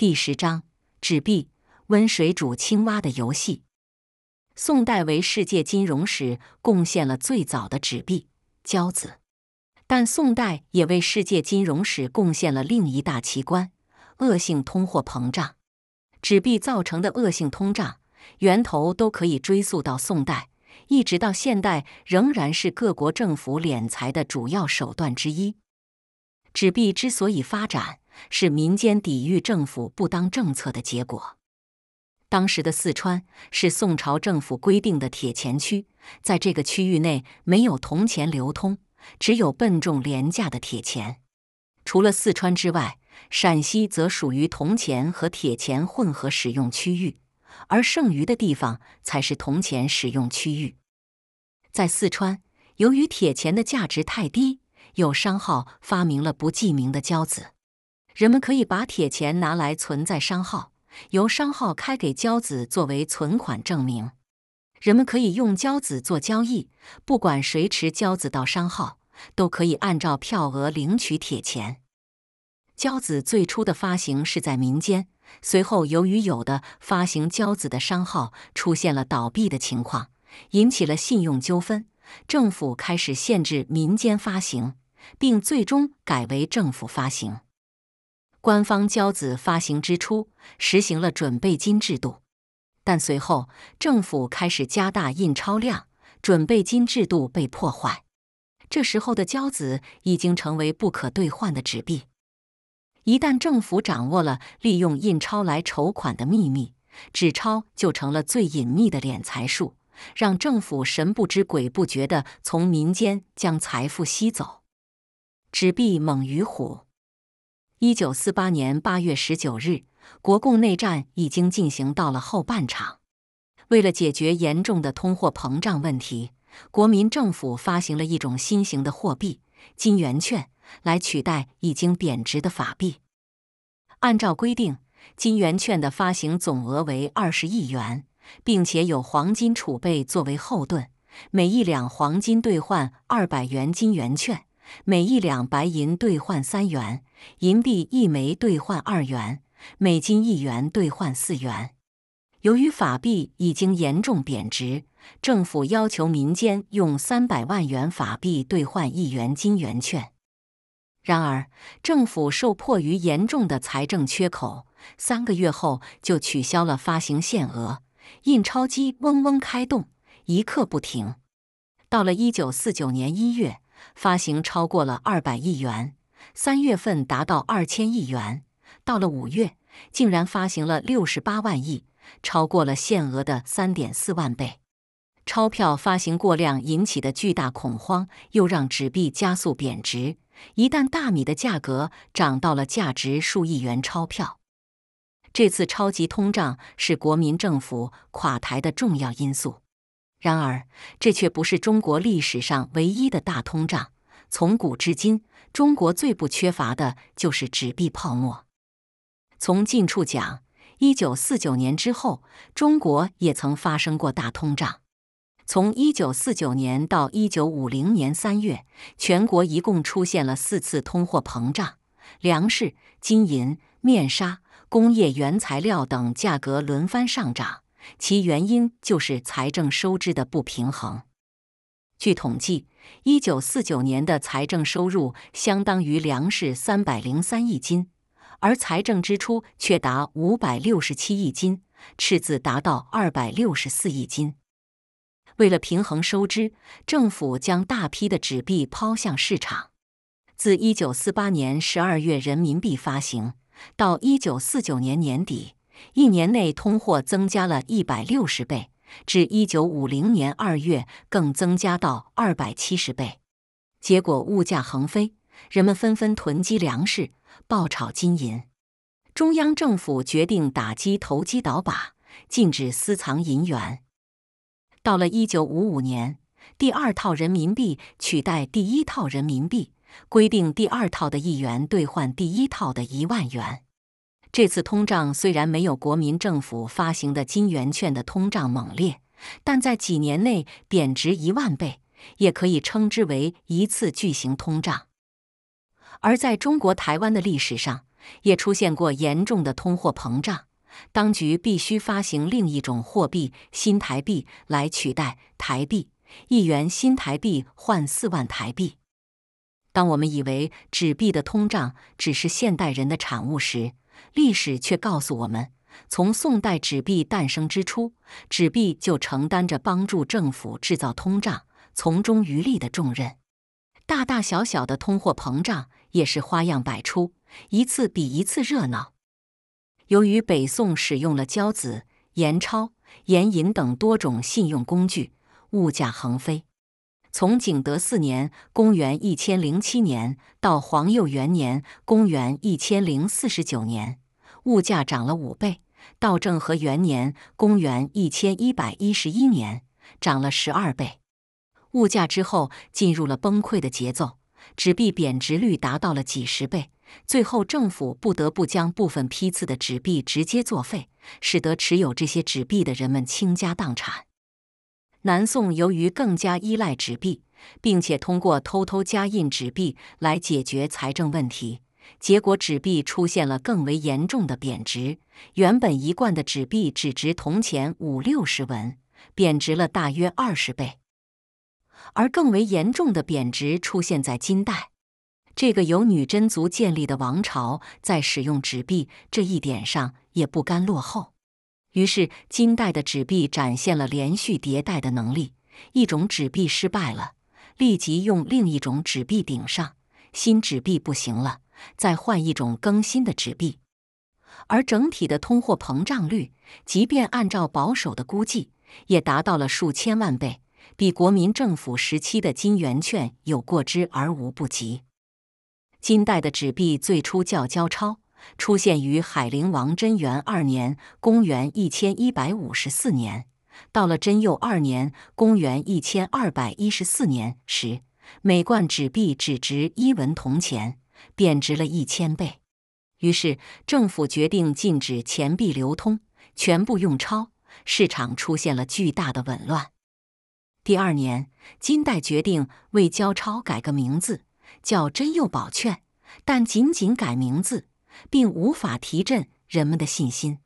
第十章：纸币、温水煮青蛙的游戏。宋代为世界金融史贡献了最早的纸币——交子，但宋代也为世界金融史贡献了另一大奇观——恶性通货膨胀。纸币造成的恶性通胀源头都可以追溯到宋代，一直到现代，仍然是各国政府敛财的主要手段之一。纸币之所以发展，是民间抵御政府不当政策的结果。当时的四川是宋朝政府规定的铁钱区，在这个区域内没有铜钱流通，只有笨重廉价的铁钱。除了四川之外，陕西则属于铜钱和铁钱混合使用区域，而剩余的地方才是铜钱使用区域。在四川，由于铁钱的价值太低，有商号发明了不记名的交子。人们可以把铁钱拿来存在商号，由商号开给交子作为存款证明。人们可以用交子做交易，不管谁持交子到商号，都可以按照票额领取铁钱。交子最初的发行是在民间，随后由于有的发行交子的商号出现了倒闭的情况，引起了信用纠纷，政府开始限制民间发行，并最终改为政府发行。官方交子发行之初实行了准备金制度，但随后政府开始加大印钞量，准备金制度被破坏。这时候的交子已经成为不可兑换的纸币。一旦政府掌握了利用印钞来筹款的秘密，纸钞就成了最隐秘的敛财术，让政府神不知鬼不觉地从民间将财富吸走。纸币猛于虎。一九四八年八月十九日，国共内战已经进行到了后半场。为了解决严重的通货膨胀问题，国民政府发行了一种新型的货币——金圆券，来取代已经贬值的法币。按照规定，金圆券的发行总额为二十亿元，并且有黄金储备作为后盾，每一两黄金兑换二百元金圆券。每一两白银兑换三元，银币一枚兑换二元，美金一元兑换四元。由于法币已经严重贬值，政府要求民间用三百万元法币兑换一元金圆券。然而，政府受迫于严重的财政缺口，三个月后就取消了发行限额，印钞机嗡嗡开动，一刻不停。到了一九四九年一月。发行超过了二百亿元，三月份达到二千亿元，到了五月，竟然发行了六十八万亿，超过了限额的三点四万倍。钞票发行过量引起的巨大恐慌，又让纸币加速贬值。一旦大米的价格涨到了价值数亿元钞票，这次超级通胀是国民政府垮台的重要因素。然而，这却不是中国历史上唯一的大通胀。从古至今，中国最不缺乏的就是纸币泡沫。从近处讲，一九四九年之后，中国也曾发生过大通胀。从一九四九年到一九五零年三月，全国一共出现了四次通货膨胀，粮食、金银、面纱、工业原材料等价格轮番上涨。其原因就是财政收支的不平衡。据统计，一九四九年的财政收入相当于粮食三百零三亿斤，而财政支出却达五百六十七亿斤，赤字达到二百六十四亿斤。为了平衡收支，政府将大批的纸币抛向市场。自一九四八年十二月人民币发行到一九四九年年底。一年内，通货增加了一百六十倍，至一九五零年二月更增加到二百七十倍。结果，物价横飞，人们纷纷囤积粮食，爆炒金银。中央政府决定打击投机倒把，禁止私藏银元。到了一九五五年，第二套人民币取代第一套人民币，规定第二套的一元兑换第一套的一万元。这次通胀虽然没有国民政府发行的金圆券的通胀猛烈，但在几年内贬值一万倍，也可以称之为一次巨型通胀。而在中国台湾的历史上，也出现过严重的通货膨胀，当局必须发行另一种货币——新台币来取代台币，一元新台币换四万台币。当我们以为纸币的通胀只是现代人的产物时，历史却告诉我们，从宋代纸币诞生之初，纸币就承担着帮助政府制造通胀、从中渔利的重任。大大小小的通货膨胀也是花样百出，一次比一次热闹。由于北宋使用了交子、盐钞、盐银等多种信用工具，物价横飞。从景德四年（公元一千零七年）到皇佑元年（公元一千零四十九年），物价涨了五倍；到政和元年（公元一千一百一十一年），涨了十二倍。物价之后进入了崩溃的节奏，纸币贬值率达到了几十倍，最后政府不得不将部分批次的纸币直接作废，使得持有这些纸币的人们倾家荡产。南宋由于更加依赖纸币，并且通过偷偷加印纸币来解决财政问题，结果纸币出现了更为严重的贬值。原本一贯的纸币只值铜钱五六十文，贬值了大约二十倍。而更为严重的贬值出现在金代，这个由女真族建立的王朝在使用纸币这一点上也不甘落后。于是，金代的纸币展现了连续迭代的能力。一种纸币失败了，立即用另一种纸币顶上；新纸币不行了，再换一种更新的纸币。而整体的通货膨胀率，即便按照保守的估计，也达到了数千万倍，比国民政府时期的金圆券有过之而无不及。金代的纸币最初叫交钞。出现于海陵王贞元二年（公元一千一百五十四年），到了贞佑二年（公元一千二百一十四年）时，每贯纸币只值一文铜钱，贬值了一千倍。于是政府决定禁止钱币流通，全部用钞，市场出现了巨大的紊乱。第二年，金代决定为交钞改个名字，叫贞佑宝券，但仅仅改名字。并无法提振人们的信心。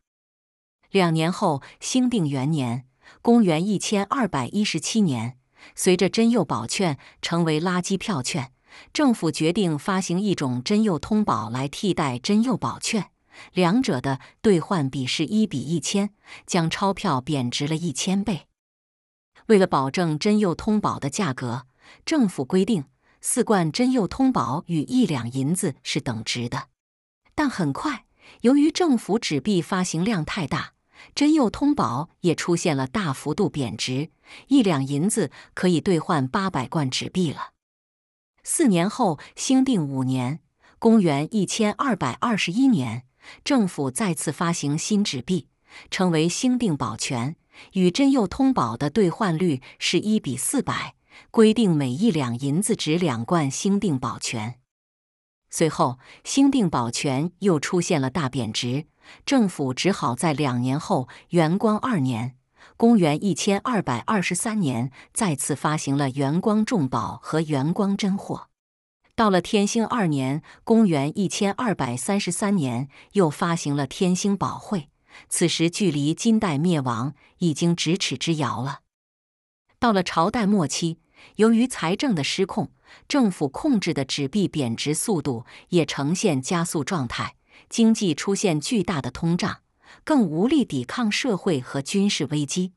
两年后，兴定元年（公元一千二百一十七年），随着真佑宝券成为垃圾票券，政府决定发行一种真佑通宝来替代真佑宝券，两者的兑换比是一比一千，将钞票贬值了一千倍。为了保证真佑通宝的价格，政府规定四贯真佑通宝与一两银子是等值的。但很快，由于政府纸币发行量太大，真佑通宝也出现了大幅度贬值，一两银子可以兑换八百贯纸币了。四年后，兴定五年（公元一千二百二十一年），政府再次发行新纸币，称为兴定宝泉，与真佑通宝的兑换率是一比四百，规定每一两银子值两贯兴定宝泉。随后，兴定宝权又出现了大贬值，政府只好在两年后，元光二年（公元一千二百二十三年）再次发行了元光重宝和元光真货。到了天兴二年（公元一千二百三十三年），又发行了天兴宝汇。此时距离金代灭亡已经咫尺之遥了。到了朝代末期，由于财政的失控。政府控制的纸币贬值速度也呈现加速状态，经济出现巨大的通胀，更无力抵抗社会和军事危机。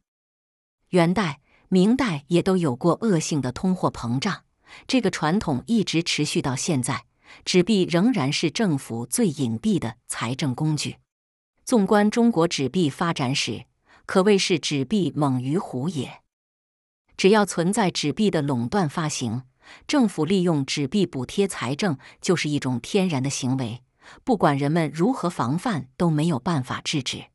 元代、明代也都有过恶性的通货膨胀，这个传统一直持续到现在，纸币仍然是政府最隐蔽的财政工具。纵观中国纸币发展史，可谓是纸币猛于虎也。只要存在纸币的垄断发行。政府利用纸币补贴财政，就是一种天然的行为。不管人们如何防范，都没有办法制止。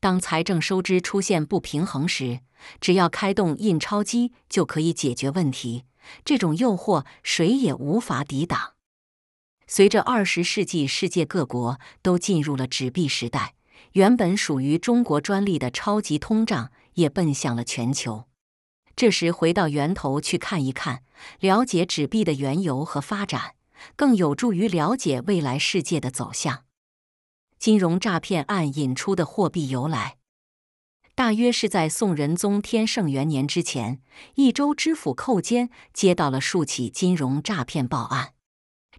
当财政收支出现不平衡时，只要开动印钞机就可以解决问题。这种诱惑，谁也无法抵挡。随着二十世纪世界各国都进入了纸币时代，原本属于中国专利的超级通胀也奔向了全球。这时，回到源头去看一看，了解纸币的缘由和发展，更有助于了解未来世界的走向。金融诈骗案引出的货币由来，大约是在宋仁宗天圣元年之前，益州知府寇坚接到了数起金融诈骗报案。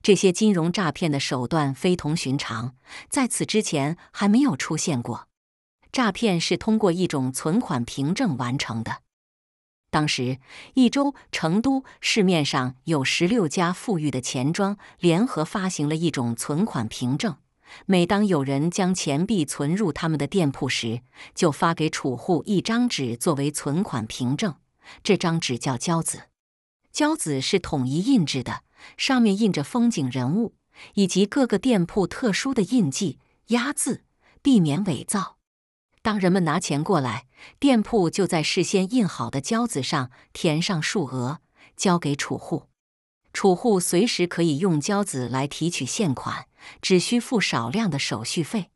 这些金融诈骗的手段非同寻常，在此之前还没有出现过。诈骗是通过一种存款凭证完成的。当时，益州、成都市面上有十六家富裕的钱庄联合发行了一种存款凭证。每当有人将钱币存入他们的店铺时，就发给储户一张纸作为存款凭证。这张纸叫交子，交子是统一印制的，上面印着风景人物以及各个店铺特殊的印记、压字，避免伪造。当人们拿钱过来，店铺就在事先印好的胶子上填上数额，交给储户。储户随时可以用胶子来提取现款，只需付少量的手续费。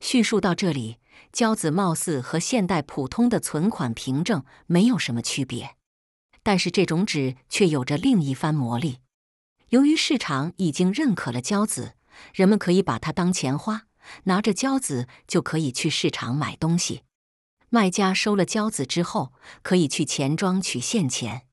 叙述到这里，胶子貌似和现代普通的存款凭证没有什么区别，但是这种纸却有着另一番魔力。由于市场已经认可了胶子，人们可以把它当钱花。拿着胶子就可以去市场买东西，卖家收了胶子之后，可以去钱庄取现钱，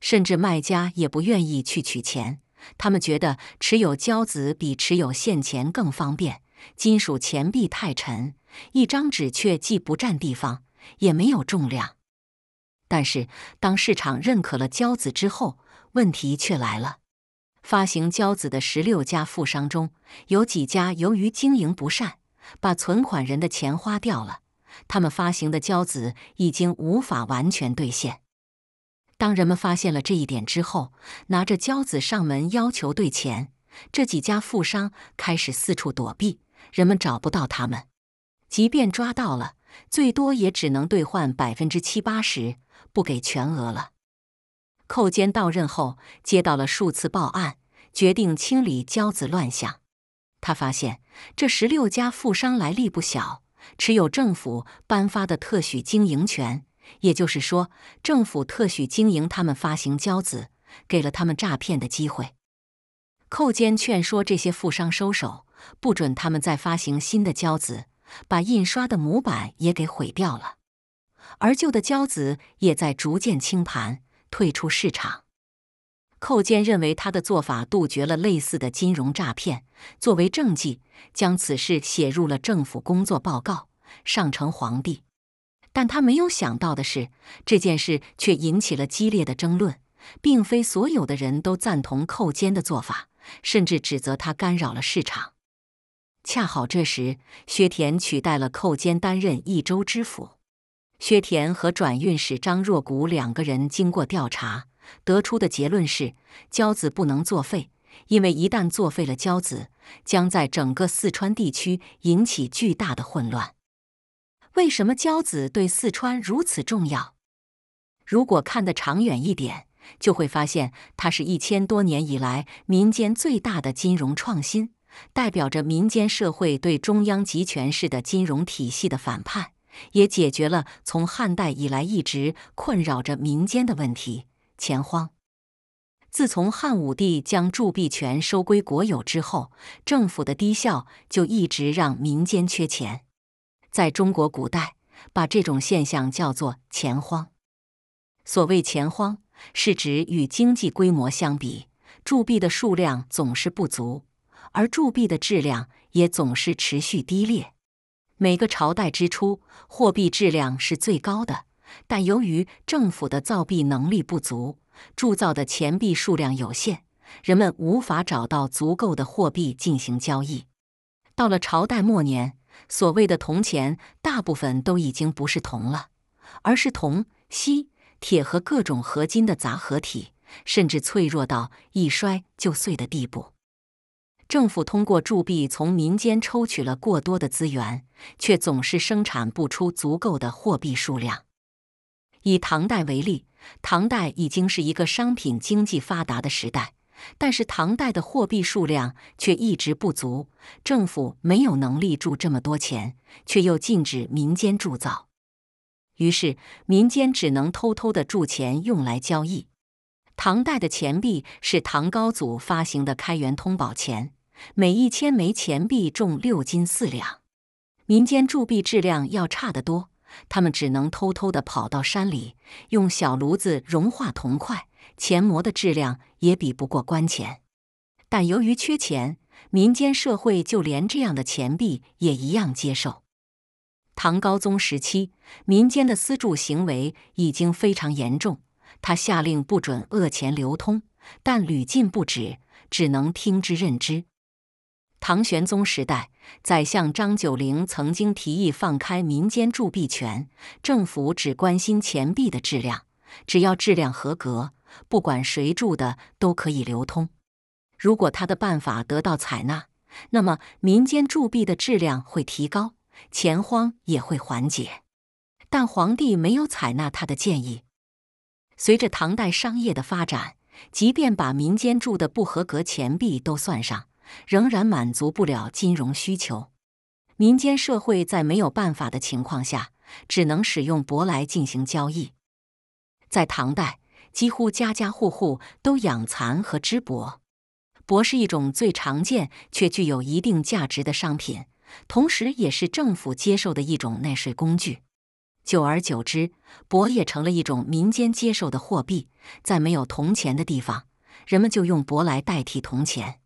甚至卖家也不愿意去取钱，他们觉得持有胶子比持有现钱更方便。金属钱币太沉，一张纸却既不占地方，也没有重量。但是当市场认可了胶子之后，问题却来了。发行交子的十六家富商中，有几家由于经营不善，把存款人的钱花掉了。他们发行的交子已经无法完全兑现。当人们发现了这一点之后，拿着交子上门要求兑钱。这几家富商开始四处躲避，人们找不到他们。即便抓到了，最多也只能兑换百分之七八十，不给全额了。寇坚到任后，接到了数次报案，决定清理骄子乱象。他发现这十六家富商来历不小，持有政府颁发的特许经营权，也就是说，政府特许经营他们发行骄子，给了他们诈骗的机会。寇坚劝说这些富商收手，不准他们再发行新的骄子，把印刷的模板也给毁掉了，而旧的骄子也在逐渐清盘。退出市场，寇坚认为他的做法杜绝了类似的金融诈骗。作为政绩，将此事写入了政府工作报告，上呈皇帝。但他没有想到的是，这件事却引起了激烈的争论。并非所有的人都赞同寇坚的做法，甚至指责他干扰了市场。恰好这时，薛田取代了寇坚担任益州知府。薛田和转运使张若谷两个人经过调查，得出的结论是：交子不能作废，因为一旦作废了交子，将在整个四川地区引起巨大的混乱。为什么交子对四川如此重要？如果看得长远一点，就会发现它是一千多年以来民间最大的金融创新，代表着民间社会对中央集权式的金融体系的反叛。也解决了从汉代以来一直困扰着民间的问题——钱荒。自从汉武帝将铸币权收归国有之后，政府的低效就一直让民间缺钱。在中国古代，把这种现象叫做钱荒。所谓钱荒，是指与经济规模相比，铸币的数量总是不足，而铸币的质量也总是持续低劣。每个朝代之初，货币质量是最高的，但由于政府的造币能力不足，铸造的钱币数量有限，人们无法找到足够的货币进行交易。到了朝代末年，所谓的铜钱大部分都已经不是铜了，而是铜、锡、铁和各种合金的杂合体，甚至脆弱到一摔就碎的地步。政府通过铸币从民间抽取了过多的资源，却总是生产不出足够的货币数量。以唐代为例，唐代已经是一个商品经济发达的时代，但是唐代的货币数量却一直不足，政府没有能力铸这么多钱，却又禁止民间铸造，于是民间只能偷偷的铸钱用来交易。唐代的钱币是唐高祖发行的开元通宝钱。每一千枚钱币重六斤四两。民间铸币质量要差得多，他们只能偷偷地跑到山里，用小炉子融化铜块，钱模的质量也比不过官钱。但由于缺钱，民间社会就连这样的钱币也一样接受。唐高宗时期，民间的私铸行为已经非常严重，他下令不准恶钱流通，但屡禁不止，只能听之任之。唐玄宗时代，宰相张九龄曾经提议放开民间铸币权，政府只关心钱币的质量，只要质量合格，不管谁铸的都可以流通。如果他的办法得到采纳，那么民间铸币的质量会提高，钱荒也会缓解。但皇帝没有采纳他的建议。随着唐代商业的发展，即便把民间铸的不合格钱币都算上。仍然满足不了金融需求，民间社会在没有办法的情况下，只能使用帛来进行交易。在唐代，几乎家家户户都养蚕和织帛，帛是一种最常见却具有一定价值的商品，同时也是政府接受的一种纳税工具。久而久之，帛也成了一种民间接受的货币。在没有铜钱的地方，人们就用帛来代替铜钱。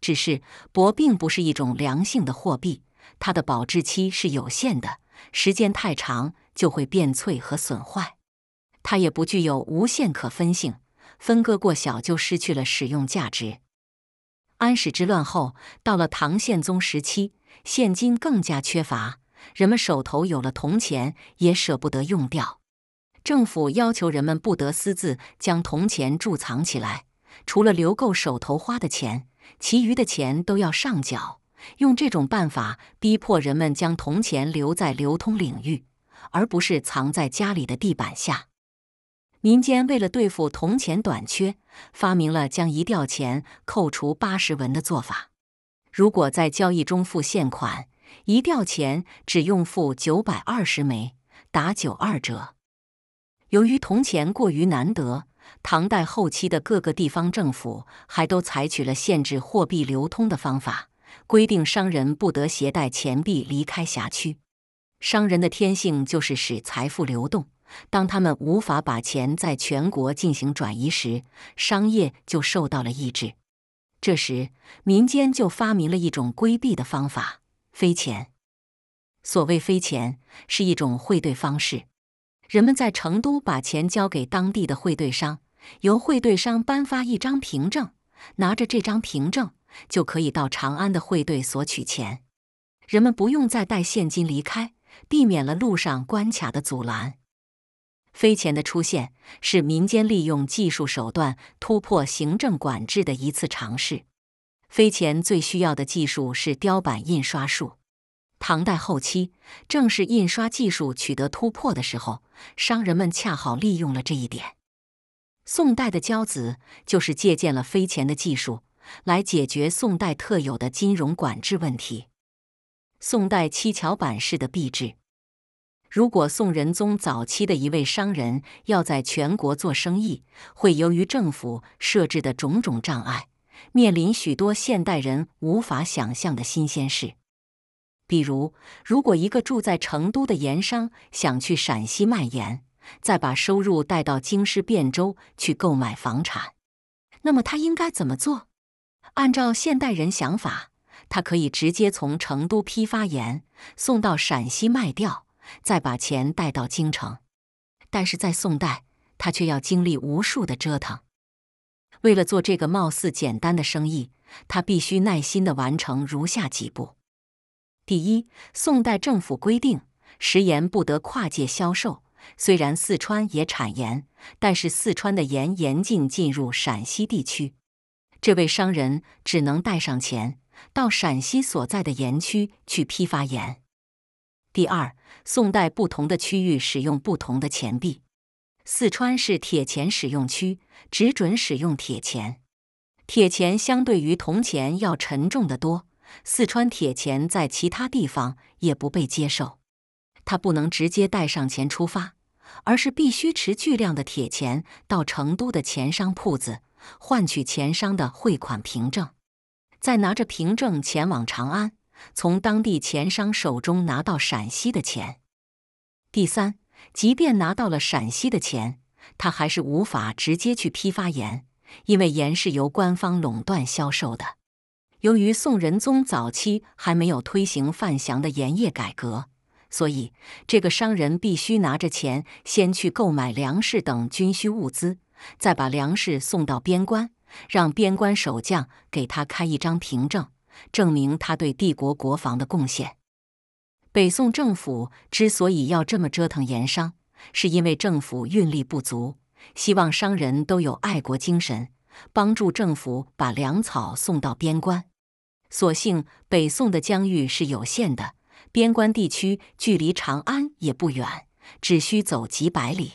只是帛并不是一种良性的货币，它的保质期是有限的，时间太长就会变脆和损坏。它也不具有无限可分性，分割过小就失去了使用价值。安史之乱后，到了唐宪宗时期，现金更加缺乏，人们手头有了铜钱也舍不得用掉，政府要求人们不得私自将铜钱贮藏起来，除了留够手头花的钱。其余的钱都要上缴，用这种办法逼迫人们将铜钱留在流通领域，而不是藏在家里的地板下。民间为了对付铜钱短缺，发明了将一吊钱扣除八十文的做法。如果在交易中付现款，一吊钱只用付九百二十枚，打九二折。由于铜钱过于难得。唐代后期的各个地方政府还都采取了限制货币流通的方法，规定商人不得携带钱币离开辖区。商人的天性就是使财富流动，当他们无法把钱在全国进行转移时，商业就受到了抑制。这时，民间就发明了一种规避的方法——飞钱。所谓飞钱，是一种汇兑方式。人们在成都把钱交给当地的汇兑商，由汇兑商颁发一张凭证，拿着这张凭证就可以到长安的汇兑所取钱。人们不用再带现金离开，避免了路上关卡的阻拦。飞钱的出现是民间利用技术手段突破行政管制的一次尝试。飞钱最需要的技术是雕版印刷术。唐代后期，正是印刷技术取得突破的时候，商人们恰好利用了这一点。宋代的交子就是借鉴了飞钱的技术，来解决宋代特有的金融管制问题。宋代七巧板式的币制，如果宋仁宗早期的一位商人要在全国做生意，会由于政府设置的种种障碍，面临许多现代人无法想象的新鲜事。比如，如果一个住在成都的盐商想去陕西卖盐，再把收入带到京师汴州去购买房产，那么他应该怎么做？按照现代人想法，他可以直接从成都批发盐送到陕西卖掉，再把钱带到京城。但是在宋代，他却要经历无数的折腾。为了做这个貌似简单的生意，他必须耐心地完成如下几步。第一，宋代政府规定食盐不得跨界销售。虽然四川也产盐，但是四川的盐严禁进入陕西地区。这位商人只能带上钱到陕西所在的盐区去批发盐。第二，宋代不同的区域使用不同的钱币。四川是铁钱使用区，只准使用铁钱。铁钱相对于铜钱要沉重得多。四川铁钱在其他地方也不被接受，他不能直接带上钱出发，而是必须持巨量的铁钱到成都的钱商铺子，换取钱商的汇款凭证。再拿着凭证前往长安，从当地钱商手中拿到陕西的钱。第三，即便拿到了陕西的钱，他还是无法直接去批发盐，因为盐是由官方垄断销售的。由于宋仁宗早期还没有推行范祥的盐业改革，所以这个商人必须拿着钱先去购买粮食等军需物资，再把粮食送到边关，让边关守将给他开一张凭证，证明他对帝国国防的贡献。北宋政府之所以要这么折腾盐商，是因为政府运力不足，希望商人都有爱国精神。帮助政府把粮草送到边关，所幸北宋的疆域是有限的，边关地区距离长安也不远，只需走几百里。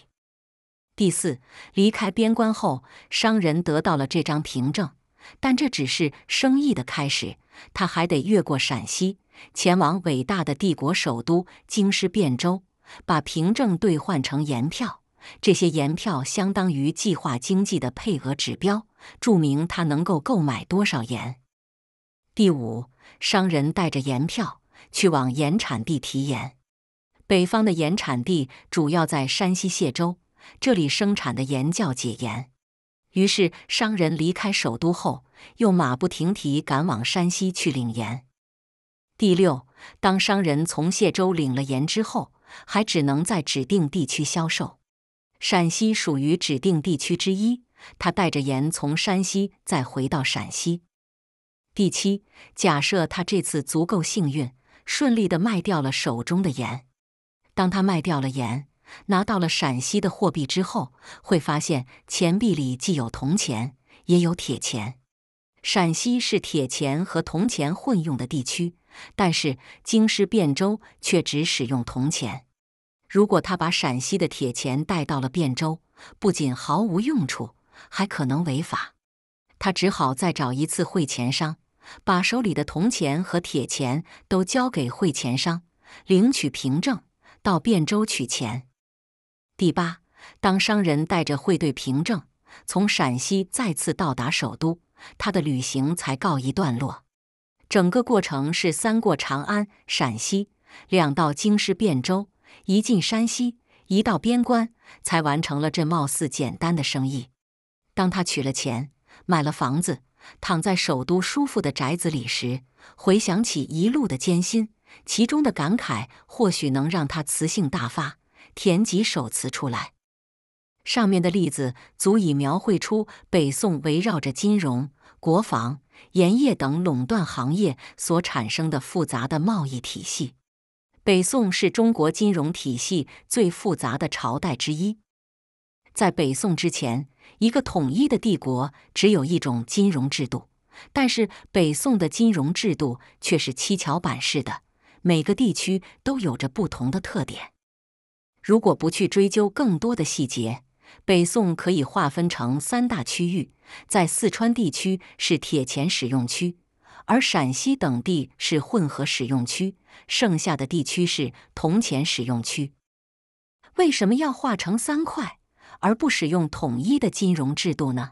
第四，离开边关后，商人得到了这张凭证，但这只是生意的开始，他还得越过陕西，前往伟大的帝国首都京师汴州，把凭证兑换成盐票。这些盐票相当于计划经济的配额指标。注明他能够购买多少盐。第五，商人带着盐票去往盐产地提盐。北方的盐产地主要在山西谢州，这里生产的盐叫解盐。于是商人离开首都后，又马不停蹄赶往山西去领盐。第六，当商人从谢州领了盐之后，还只能在指定地区销售。陕西属于指定地区之一。他带着盐从山西再回到陕西。第七，假设他这次足够幸运，顺利的卖掉了手中的盐。当他卖掉了盐，拿到了陕西的货币之后，会发现钱币里既有铜钱，也有铁钱。陕西是铁钱和铜钱混用的地区，但是京师汴州却只使用铜钱。如果他把陕西的铁钱带到了汴州，不仅毫无用处。还可能违法，他只好再找一次汇钱商，把手里的铜钱和铁钱都交给汇钱商，领取凭证，到汴州取钱。第八，当商人带着汇兑凭证从陕西再次到达首都，他的旅行才告一段落。整个过程是三过长安、陕西，两到京师汴州，一进山西，一到边关，才完成了这貌似简单的生意。当他取了钱，买了房子，躺在首都舒服的宅子里时，回想起一路的艰辛，其中的感慨或许能让他词性大发，填几首词出来。上面的例子足以描绘出北宋围绕着金融、国防、盐业等垄断行业所产生的复杂的贸易体系。北宋是中国金融体系最复杂的朝代之一。在北宋之前。一个统一的帝国只有一种金融制度，但是北宋的金融制度却是七巧板式的，每个地区都有着不同的特点。如果不去追究更多的细节，北宋可以划分成三大区域：在四川地区是铁钱使用区，而陕西等地是混合使用区，剩下的地区是铜钱使用区。为什么要划成三块？而不使用统一的金融制度呢？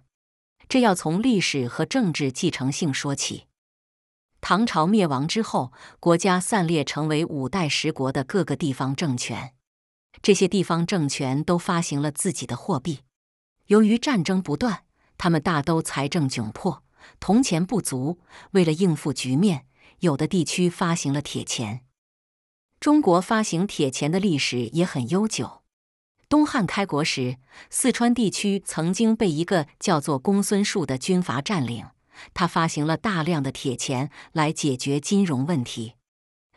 这要从历史和政治继承性说起。唐朝灭亡之后，国家散裂成为五代十国的各个地方政权，这些地方政权都发行了自己的货币。由于战争不断，他们大都财政窘迫，铜钱不足。为了应付局面，有的地区发行了铁钱。中国发行铁钱的历史也很悠久。东汉开国时，四川地区曾经被一个叫做公孙述的军阀占领，他发行了大量的铁钱来解决金融问题。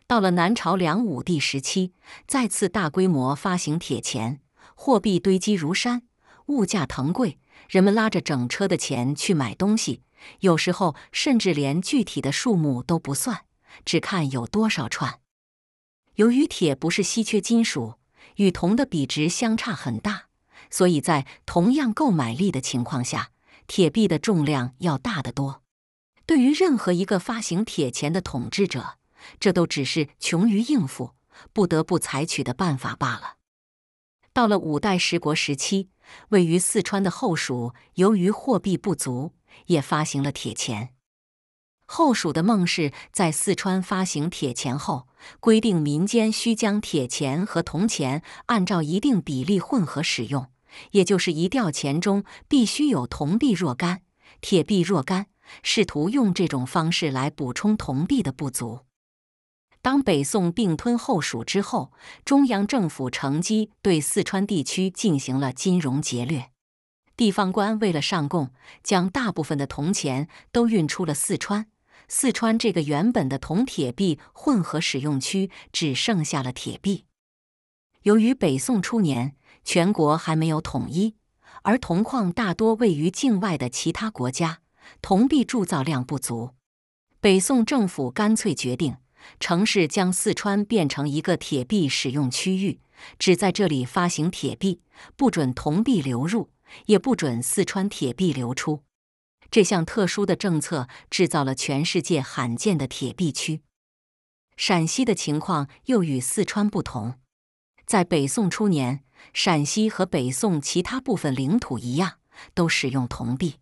到了南朝梁武帝时期，再次大规模发行铁钱，货币堆积如山，物价腾贵，人们拉着整车的钱去买东西，有时候甚至连具体的数目都不算，只看有多少串。由于铁不是稀缺金属。与铜的比值相差很大，所以在同样购买力的情况下，铁币的重量要大得多。对于任何一个发行铁钱的统治者，这都只是穷于应付，不得不采取的办法罢了。到了五代十国时期，位于四川的后蜀由于货币不足，也发行了铁钱。后蜀的孟氏在四川发行铁钱后，规定民间需将铁钱和铜钱按照一定比例混合使用，也就是一吊钱中必须有铜币若干，铁币若干，试图用这种方式来补充铜币的不足。当北宋并吞后蜀之后，中央政府乘机对四川地区进行了金融劫掠。地方官为了上贡，将大部分的铜钱都运出了四川。四川这个原本的铜铁币混合使用区，只剩下了铁币。由于北宋初年全国还没有统一，而铜矿大多位于境外的其他国家，铜币铸造量不足，北宋政府干脆决定。城市将四川变成一个铁币使用区域，只在这里发行铁币，不准铜币流入，也不准四川铁币流出。这项特殊的政策制造了全世界罕见的铁币区。陕西的情况又与四川不同，在北宋初年，陕西和北宋其他部分领土一样，都使用铜币，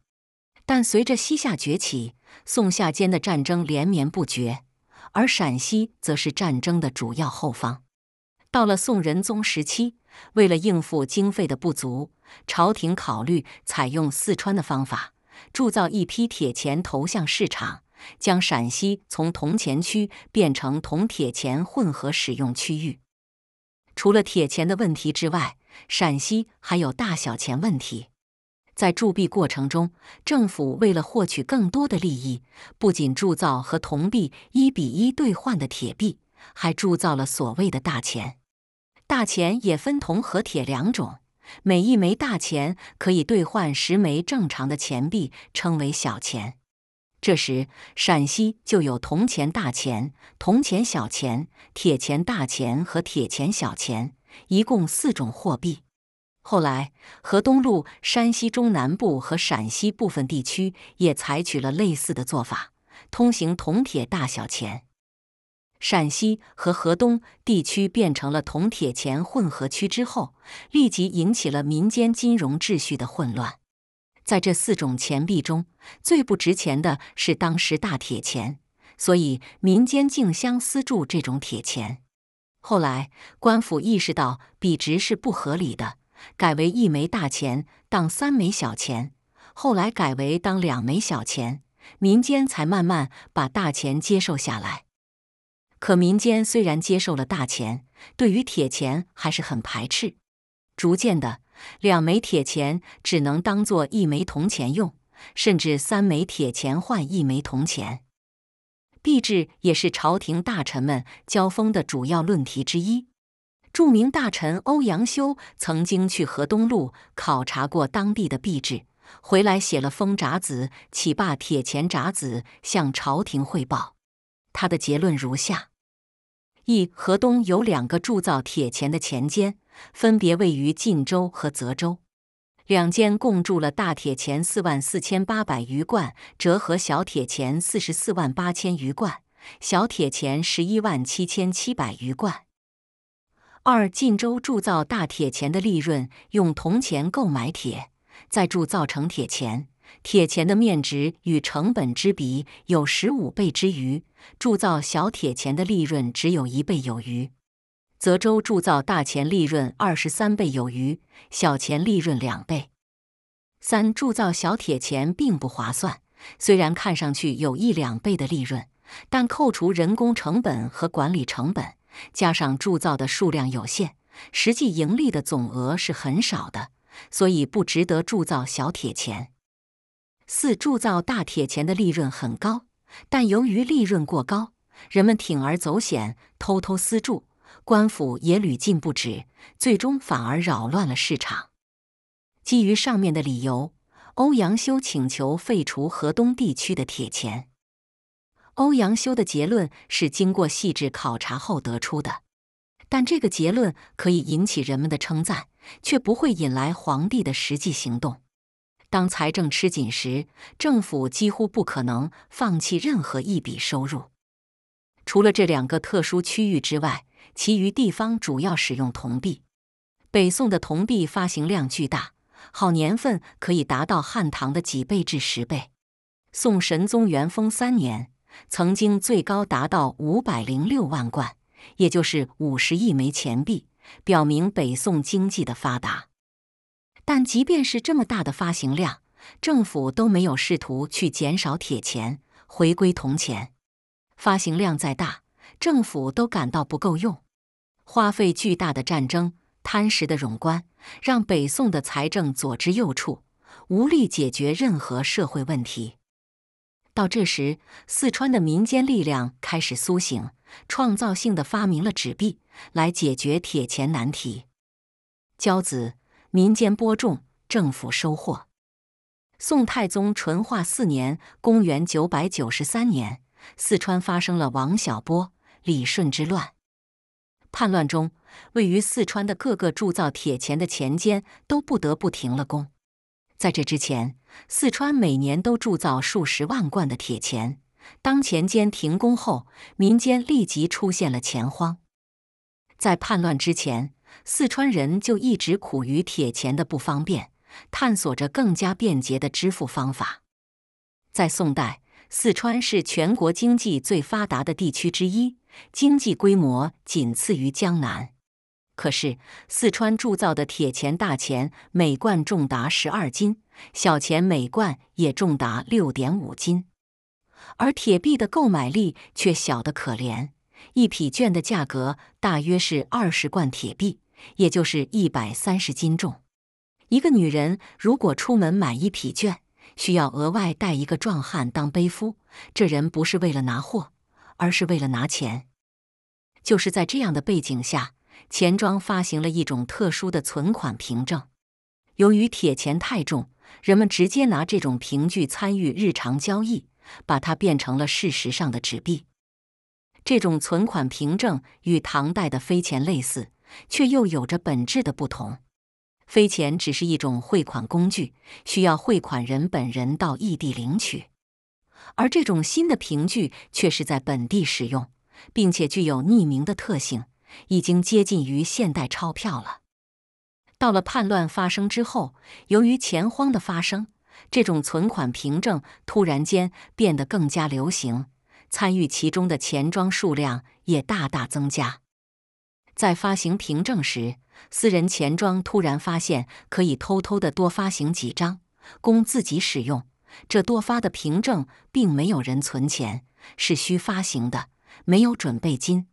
但随着西夏崛起，宋夏间的战争连绵不绝。而陕西则是战争的主要后方。到了宋仁宗时期，为了应付经费的不足，朝廷考虑采用四川的方法，铸造一批铁钱投向市场，将陕西从铜钱区变成铜铁钱混合使用区域。除了铁钱的问题之外，陕西还有大小钱问题。在铸币过程中，政府为了获取更多的利益，不仅铸造和铜币一比一兑换的铁币，还铸造了所谓的大钱。大钱也分铜和铁两种，每一枚大钱可以兑换十枚正常的钱币，称为小钱。这时，陕西就有铜钱大钱、铜钱小钱、铁钱大钱和铁钱小钱，一共四种货币。后来，河东路、山西中南部和陕西部分地区也采取了类似的做法，通行铜铁大小钱。陕西和河东地区变成了铜铁钱混合区之后，立即引起了民间金融秩序的混乱。在这四种钱币中，最不值钱的是当时大铁钱，所以民间竞相私铸这种铁钱。后来，官府意识到币值是不合理的。改为一枚大钱当三枚小钱，后来改为当两枚小钱，民间才慢慢把大钱接受下来。可民间虽然接受了大钱，对于铁钱还是很排斥。逐渐的，两枚铁钱只能当做一枚铜钱用，甚至三枚铁钱换一枚铜钱。币制也是朝廷大臣们交锋的主要论题之一。著名大臣欧阳修曾经去河东路考察过当地的币制，回来写了封札子，起罢铁钱札子，向朝廷汇报。他的结论如下：一、河东有两个铸造铁钱的钱监，分别位于晋州和泽州，两间共铸了大铁钱四万四千八百余贯，折合小铁钱四十四万八千余贯，小铁钱十一万七千七百余贯。二晋州铸造大铁钱的利润，用铜钱购买铁，再铸造成铁钱。铁钱的面值与成本之比有十五倍之余，铸造小铁钱的利润只有一倍有余。泽州铸造大钱利润二十三倍有余，小钱利润两倍。三铸造小铁钱并不划算，虽然看上去有一两倍的利润，但扣除人工成本和管理成本。加上铸造的数量有限，实际盈利的总额是很少的，所以不值得铸造小铁钱。四铸造大铁钱的利润很高，但由于利润过高，人们铤而走险，偷偷私铸，官府也屡禁不止，最终反而扰乱了市场。基于上面的理由，欧阳修请求废除河东地区的铁钱。欧阳修的结论是经过细致考察后得出的，但这个结论可以引起人们的称赞，却不会引来皇帝的实际行动。当财政吃紧时，政府几乎不可能放弃任何一笔收入。除了这两个特殊区域之外，其余地方主要使用铜币。北宋的铜币发行量巨大，好年份可以达到汉唐的几倍至十倍。宋神宗元丰三年。曾经最高达到五百零六万贯，也就是五十亿枚钱币，表明北宋经济的发达。但即便是这么大的发行量，政府都没有试图去减少铁钱，回归铜钱。发行量再大，政府都感到不够用，花费巨大的战争，贪食的冗官，让北宋的财政左支右绌，无力解决任何社会问题。到这时，四川的民间力量开始苏醒，创造性的发明了纸币，来解决铁钱难题。交子，民间播种，政府收获。宋太宗淳化四年（公元993年），四川发生了王小波、李顺之乱。叛乱中，位于四川的各个铸造铁钱的钱监都不得不停了工。在这之前，四川每年都铸造数十万贯的铁钱。当钱监停工后，民间立即出现了钱荒。在叛乱之前，四川人就一直苦于铁钱的不方便，探索着更加便捷的支付方法。在宋代，四川是全国经济最发达的地区之一，经济规模仅次于江南。可是，四川铸造的铁钱大钱每贯重达十二斤，小钱每贯也重达六点五斤，而铁币的购买力却小得可怜。一匹绢的价格大约是二十贯铁币，也就是一百三十斤重。一个女人如果出门买一匹绢，需要额外带一个壮汉当背夫，这人不是为了拿货，而是为了拿钱。就是在这样的背景下。钱庄发行了一种特殊的存款凭证，由于铁钱太重，人们直接拿这种凭据参与日常交易，把它变成了事实上的纸币。这种存款凭证与唐代的飞钱类似，却又有着本质的不同。飞钱只是一种汇款工具，需要汇款人本人到异地领取，而这种新的凭据却是在本地使用，并且具有匿名的特性。已经接近于现代钞票了。到了叛乱发生之后，由于钱荒的发生，这种存款凭证突然间变得更加流行，参与其中的钱庄数量也大大增加。在发行凭证时，私人钱庄突然发现可以偷偷的多发行几张，供自己使用。这多发的凭证并没有人存钱，是虚发行的，没有准备金。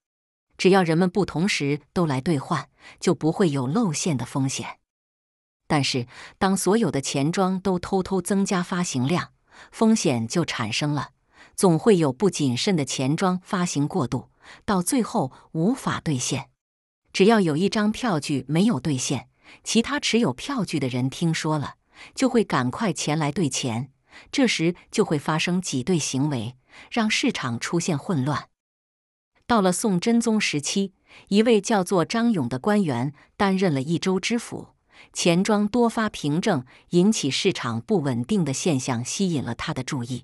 只要人们不同时都来兑换，就不会有露馅的风险。但是，当所有的钱庄都偷偷增加发行量，风险就产生了，总会有不谨慎的钱庄发行过度，到最后无法兑现。只要有一张票据没有兑现，其他持有票据的人听说了，就会赶快前来兑钱，这时就会发生挤兑行为，让市场出现混乱。到了宋真宗时期，一位叫做张勇的官员担任了一州知府，钱庄多发凭证引起市场不稳定的现象吸引了他的注意，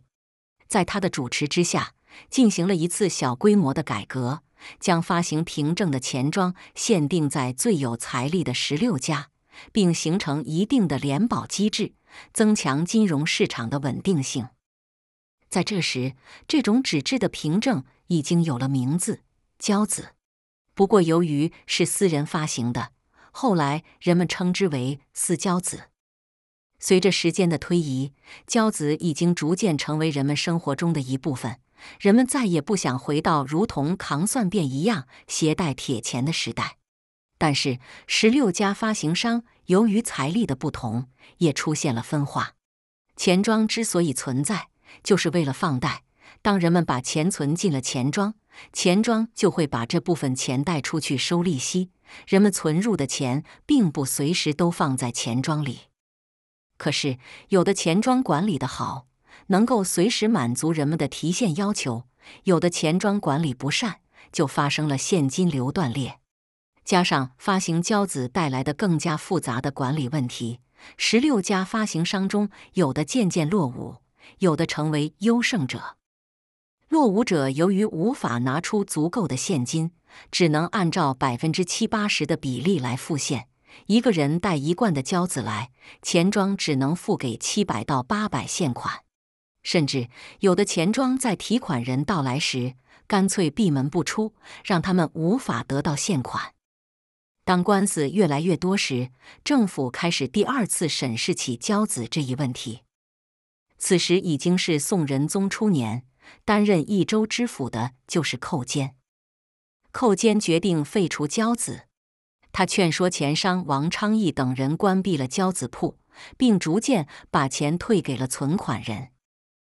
在他的主持之下，进行了一次小规模的改革，将发行凭证的钱庄限定在最有财力的十六家，并形成一定的联保机制，增强金融市场的稳定性。在这时，这种纸质的凭证已经有了名字——交子。不过，由于是私人发行的，后来人们称之为私交子。随着时间的推移，交子已经逐渐成为人们生活中的一部分。人们再也不想回到如同扛蒜辫一样携带铁钱的时代。但是，十六家发行商由于财力的不同，也出现了分化。钱庄之所以存在，就是为了放贷。当人们把钱存进了钱庄，钱庄就会把这部分钱贷出去收利息。人们存入的钱并不随时都放在钱庄里。可是，有的钱庄管理的好，能够随时满足人们的提现要求；有的钱庄管理不善，就发生了现金流断裂。加上发行交子带来的更加复杂的管理问题，十六家发行商中有的渐渐落伍。有的成为优胜者，落伍者由于无法拿出足够的现金，只能按照百分之七八十的比例来付现。一个人带一贯的胶子来，钱庄只能付给七百到八百现款。甚至有的钱庄在提款人到来时，干脆闭门不出，让他们无法得到现款。当官司越来越多时，政府开始第二次审视起交子这一问题。此时已经是宋仁宗初年，担任益州知府的就是寇坚。寇坚决定废除交子，他劝说钱商王昌义等人关闭了交子铺，并逐渐把钱退给了存款人。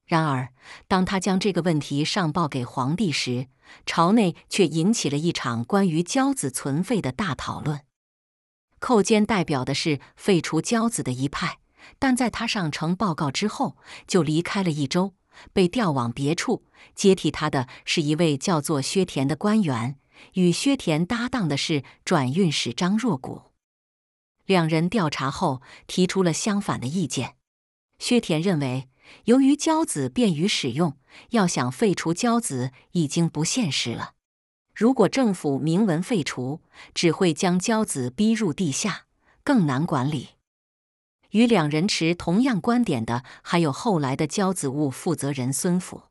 然而，当他将这个问题上报给皇帝时，朝内却引起了一场关于交子存废的大讨论。寇坚代表的是废除交子的一派，但在他上呈报告之后，就离开了益州，被调往别处。接替他的是一位叫做薛田的官员，与薛田搭档的是转运使张若谷。两人调查后提出了相反的意见。薛田认为。由于胶子便于使用，要想废除胶子已经不现实了。如果政府明文废除，只会将胶子逼入地下，更难管理。与两人持同样观点的还有后来的胶子务负责人孙府。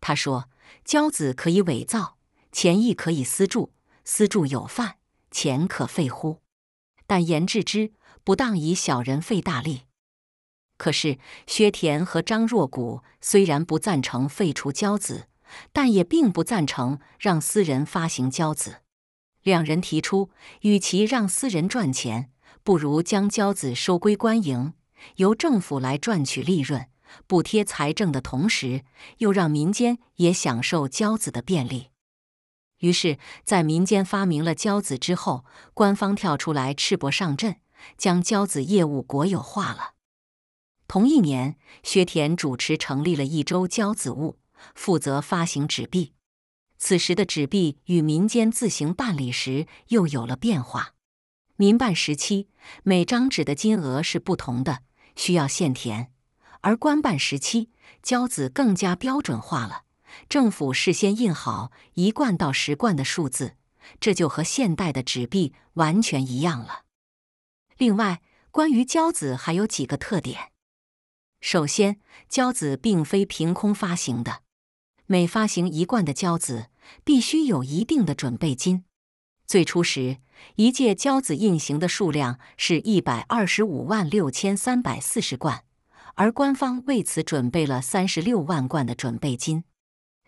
他说：“胶子可以伪造，钱亦可以私铸，私铸有犯，钱可废乎？但言治之，不当以小人费大力。”可是，薛田和张若谷虽然不赞成废除交子，但也并不赞成让私人发行交子。两人提出，与其让私人赚钱，不如将交子收归官营，由政府来赚取利润，补贴财政的同时，又让民间也享受交子的便利。于是，在民间发明了交子之后，官方跳出来赤膊上阵，将交子业务国有化了。同一年，薛田主持成立了益州交子务，负责发行纸币。此时的纸币与民间自行办理时又有了变化。民办时期，每张纸的金额是不同的，需要现填；而官办时期，交子更加标准化了，政府事先印好一贯到十贯的数字，这就和现代的纸币完全一样了。另外，关于交子还有几个特点。首先，交子并非凭空发行的，每发行一贯的交子，必须有一定的准备金。最初时，一届交子印行的数量是一百二十五万六千三百四十贯，而官方为此准备了三十六万贯的准备金。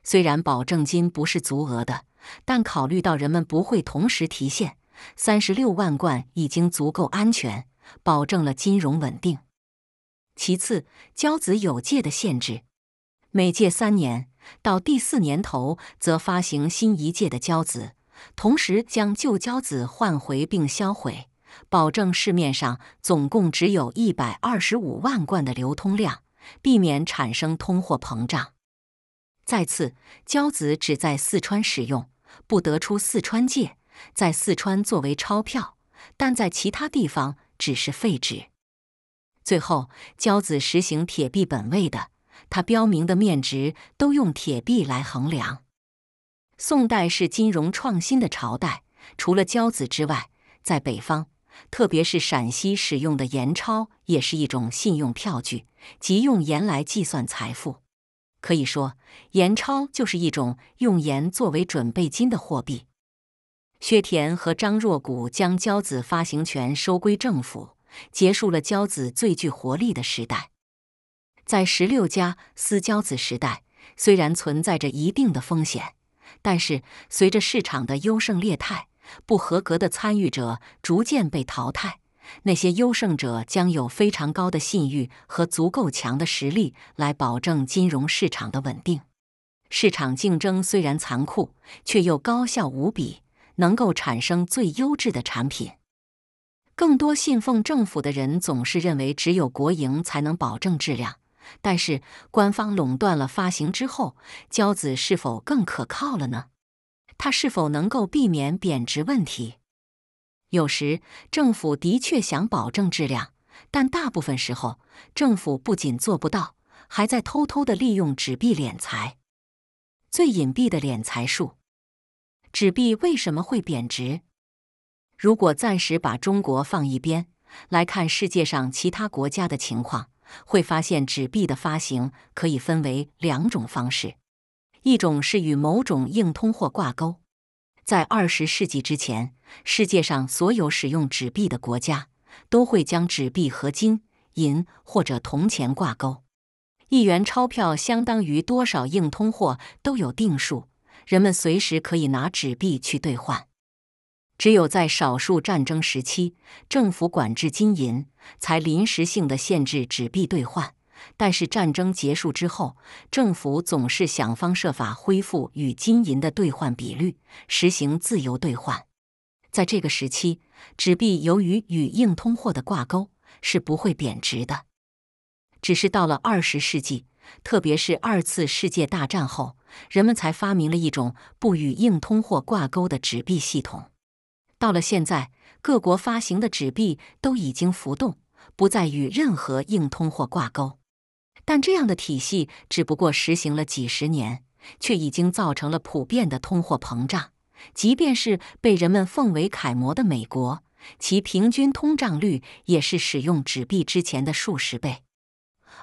虽然保证金不是足额的，但考虑到人们不会同时提现，三十六万贯已经足够安全，保证了金融稳定。其次，交子有届的限制，每届三年，到第四年头则发行新一届的交子，同时将旧交子换回并销毁，保证市面上总共只有一百二十五万贯的流通量，避免产生通货膨胀。再次，交子只在四川使用，不得出四川界，在四川作为钞票，但在其他地方只是废纸。最后，交子实行铁币本位的，它标明的面值都用铁币来衡量。宋代是金融创新的朝代，除了交子之外，在北方，特别是陕西使用的盐钞也是一种信用票据，即用盐来计算财富。可以说，盐钞就是一种用盐作为准备金的货币。薛田和张若谷将交子发行权收归政府。结束了交子最具活力的时代，在十六家私交子时代，虽然存在着一定的风险，但是随着市场的优胜劣汰，不合格的参与者逐渐被淘汰，那些优胜者将有非常高的信誉和足够强的实力来保证金融市场的稳定。市场竞争虽然残酷，却又高效无比，能够产生最优质的产品。更多信奉政府的人总是认为只有国营才能保证质量，但是官方垄断了发行之后，交子是否更可靠了呢？它是否能够避免贬值问题？有时政府的确想保证质量，但大部分时候政府不仅做不到，还在偷偷的利用纸币敛财。最隐蔽的敛财术，纸币为什么会贬值？如果暂时把中国放一边，来看世界上其他国家的情况，会发现纸币的发行可以分为两种方式，一种是与某种硬通货挂钩。在二十世纪之前，世界上所有使用纸币的国家都会将纸币和金、银或者铜钱挂钩。一元钞票相当于多少硬通货都有定数，人们随时可以拿纸币去兑换。只有在少数战争时期，政府管制金银，才临时性的限制纸币兑换。但是战争结束之后，政府总是想方设法恢复与金银的兑换比率，实行自由兑换。在这个时期，纸币由于与硬通货的挂钩，是不会贬值的。只是到了二十世纪，特别是二次世界大战后，人们才发明了一种不与硬通货挂钩的纸币系统。到了现在，各国发行的纸币都已经浮动，不再与任何硬通货挂钩。但这样的体系只不过实行了几十年，却已经造成了普遍的通货膨胀。即便是被人们奉为楷模的美国，其平均通胀率也是使用纸币之前的数十倍。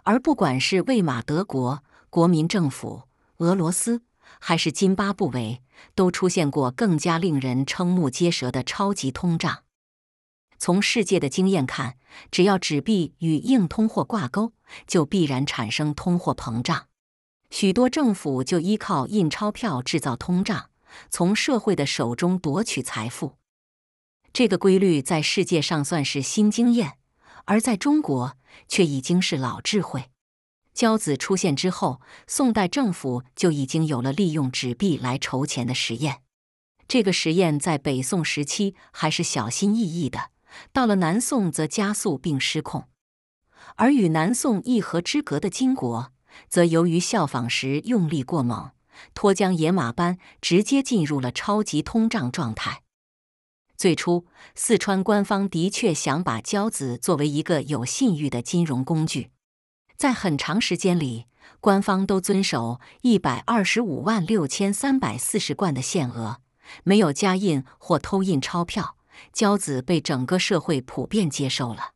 而不管是魏玛德国、国民政府、俄罗斯。还是津巴布韦，都出现过更加令人瞠目结舌的超级通胀。从世界的经验看，只要纸币与硬通货挂钩，就必然产生通货膨胀。许多政府就依靠印钞票制造通胀，从社会的手中夺取财富。这个规律在世界上算是新经验，而在中国却已经是老智慧。交子出现之后，宋代政府就已经有了利用纸币来筹钱的实验。这个实验在北宋时期还是小心翼翼的，到了南宋则加速并失控。而与南宋一河之隔的金国，则由于效仿时用力过猛，脱缰野马般直接进入了超级通胀状态。最初，四川官方的确想把交子作为一个有信誉的金融工具。在很长时间里，官方都遵守一百二十五万六千三百四十贯的限额，没有加印或偷印钞票。交子被整个社会普遍接受了。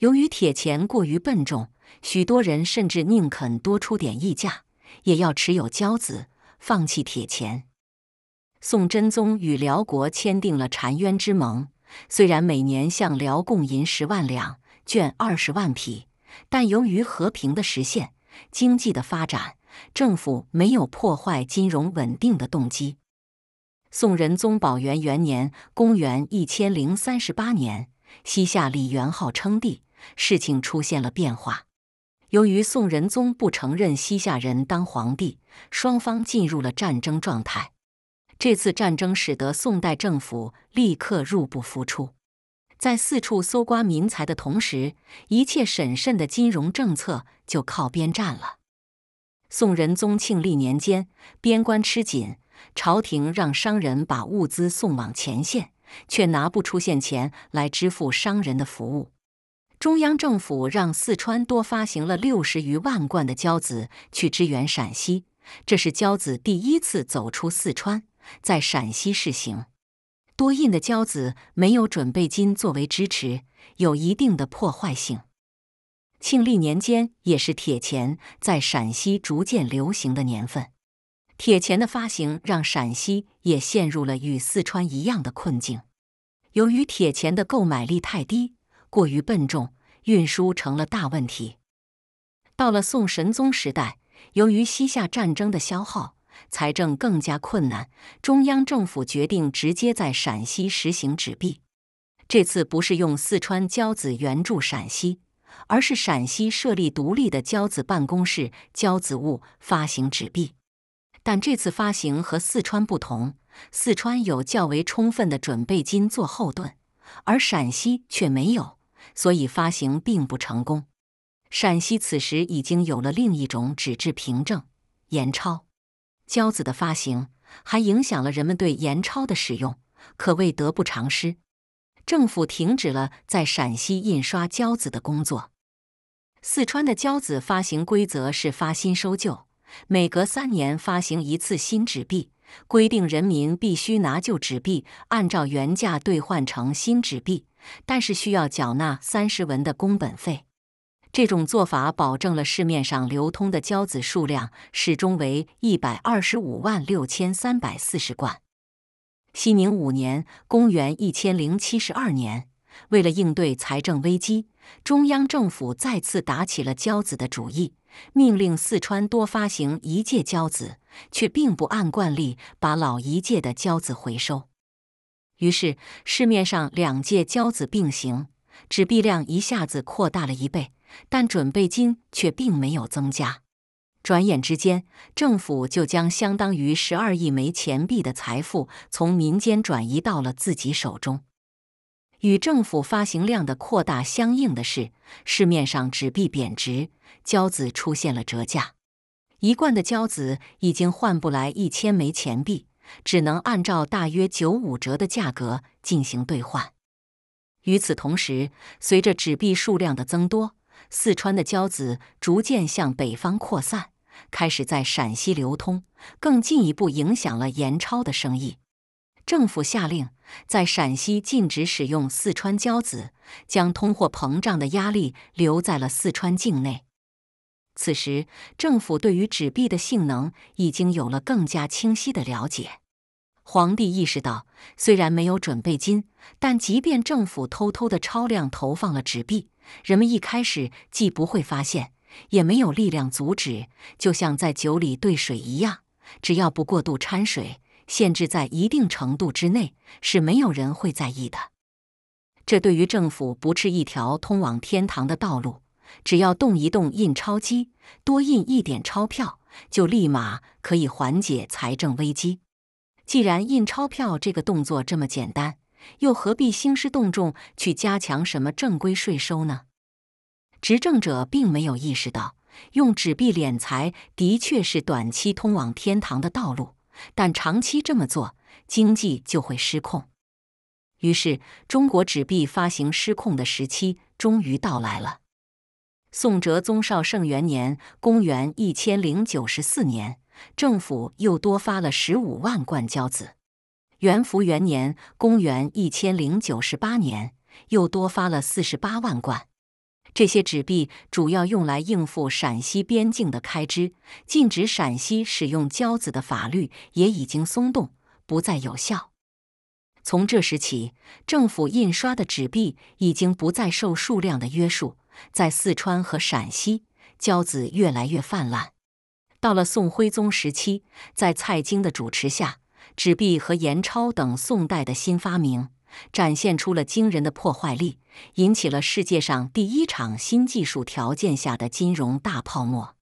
由于铁钱过于笨重，许多人甚至宁肯多出点溢价，也要持有交子，放弃铁钱。宋真宗与辽国签订了澶渊之盟，虽然每年向辽贡银十万两，绢二十万匹。但由于和平的实现，经济的发展，政府没有破坏金融稳定的动机。宋仁宗宝元元年（公元一千零三十八年），西夏李元昊称帝，事情出现了变化。由于宋仁宗不承认西夏人当皇帝，双方进入了战争状态。这次战争使得宋代政府立刻入不敷出。在四处搜刮民财的同时，一切审慎的金融政策就靠边站了。宋仁宗庆历年间，边关吃紧，朝廷让商人把物资送往前线，却拿不出现钱来支付商人的服务。中央政府让四川多发行了六十余万贯的交子去支援陕西，这是交子第一次走出四川，在陕西试行。多印的交子没有准备金作为支持，有一定的破坏性。庆历年间也是铁钱在陕西逐渐流行的年份，铁钱的发行让陕西也陷入了与四川一样的困境。由于铁钱的购买力太低，过于笨重，运输成了大问题。到了宋神宗时代，由于西夏战争的消耗。财政更加困难，中央政府决定直接在陕西实行纸币。这次不是用四川交子援助陕西，而是陕西设立独立的交子办公室，交子物发行纸币。但这次发行和四川不同，四川有较为充分的准备金做后盾，而陕西却没有，所以发行并不成功。陕西此时已经有了另一种纸质凭证——盐钞。交子的发行还影响了人们对盐钞的使用，可谓得不偿失。政府停止了在陕西印刷交子的工作。四川的交子发行规则是发新收旧，每隔三年发行一次新纸币，规定人民必须拿旧纸币按照原价兑换成新纸币，但是需要缴纳三十文的工本费。这种做法保证了市面上流通的胶子数量始终为一百二十五万六千三百四十罐。熙宁五年（公元一千零七十二年），为了应对财政危机，中央政府再次打起了交子的主意，命令四川多发行一届交子，却并不按惯例把老一届的交子回收。于是，市面上两届交子并行，纸币量一下子扩大了一倍，但准备金却并没有增加。转眼之间，政府就将相当于十二亿枚钱币的财富从民间转移到了自己手中。与政府发行量的扩大相应的是，市面上纸币贬值，交子出现了折价。一贯的交子已经换不来一千枚钱币，只能按照大约九五折的价格进行兑换。与此同时，随着纸币数量的增多，四川的交子逐渐向北方扩散，开始在陕西流通，更进一步影响了盐钞的生意。政府下令在陕西禁止使用四川交子，将通货膨胀的压力留在了四川境内。此时，政府对于纸币的性能已经有了更加清晰的了解。皇帝意识到，虽然没有准备金，但即便政府偷偷的超量投放了纸币。人们一开始既不会发现，也没有力量阻止，就像在酒里兑水一样，只要不过度掺水，限制在一定程度之内，是没有人会在意的。这对于政府不是一条通往天堂的道路，只要动一动印钞机，多印一点钞票，就立马可以缓解财政危机。既然印钞票这个动作这么简单。又何必兴师动众去加强什么正规税收呢？执政者并没有意识到，用纸币敛财的确是短期通往天堂的道路，但长期这么做，经济就会失控。于是，中国纸币发行失控的时期终于到来了。宋哲宗绍圣元年（公元一千零九十四年），政府又多发了十五万贯交子。元符元年（公元一千零九十八年），又多发了四十八万贯。这些纸币主要用来应付陕西边境的开支，禁止陕西使用交子的法律也已经松动，不再有效。从这时起，政府印刷的纸币已经不再受数量的约束，在四川和陕西，交子越来越泛滥。到了宋徽宗时期，在蔡京的主持下。纸币和盐钞等宋代的新发明，展现出了惊人的破坏力，引起了世界上第一场新技术条件下的金融大泡沫。